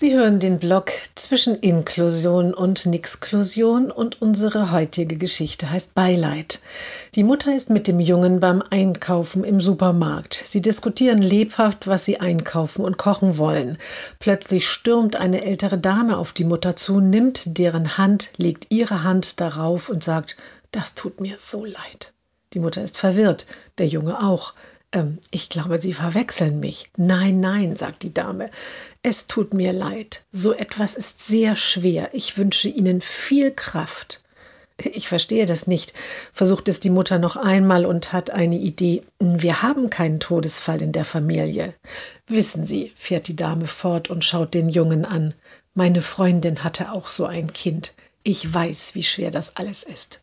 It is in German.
Sie hören den Blog zwischen Inklusion und Nixklusion und unsere heutige Geschichte heißt Beileid. Die Mutter ist mit dem Jungen beim Einkaufen im Supermarkt. Sie diskutieren lebhaft, was sie einkaufen und kochen wollen. Plötzlich stürmt eine ältere Dame auf die Mutter zu, nimmt deren Hand, legt ihre Hand darauf und sagt, das tut mir so leid. Die Mutter ist verwirrt, der Junge auch. Ähm, ich glaube, Sie verwechseln mich. Nein, nein, sagt die Dame. Es tut mir leid. So etwas ist sehr schwer. Ich wünsche Ihnen viel Kraft. Ich verstehe das nicht, versucht es die Mutter noch einmal und hat eine Idee. Wir haben keinen Todesfall in der Familie. Wissen Sie, fährt die Dame fort und schaut den Jungen an. Meine Freundin hatte auch so ein Kind. Ich weiß, wie schwer das alles ist.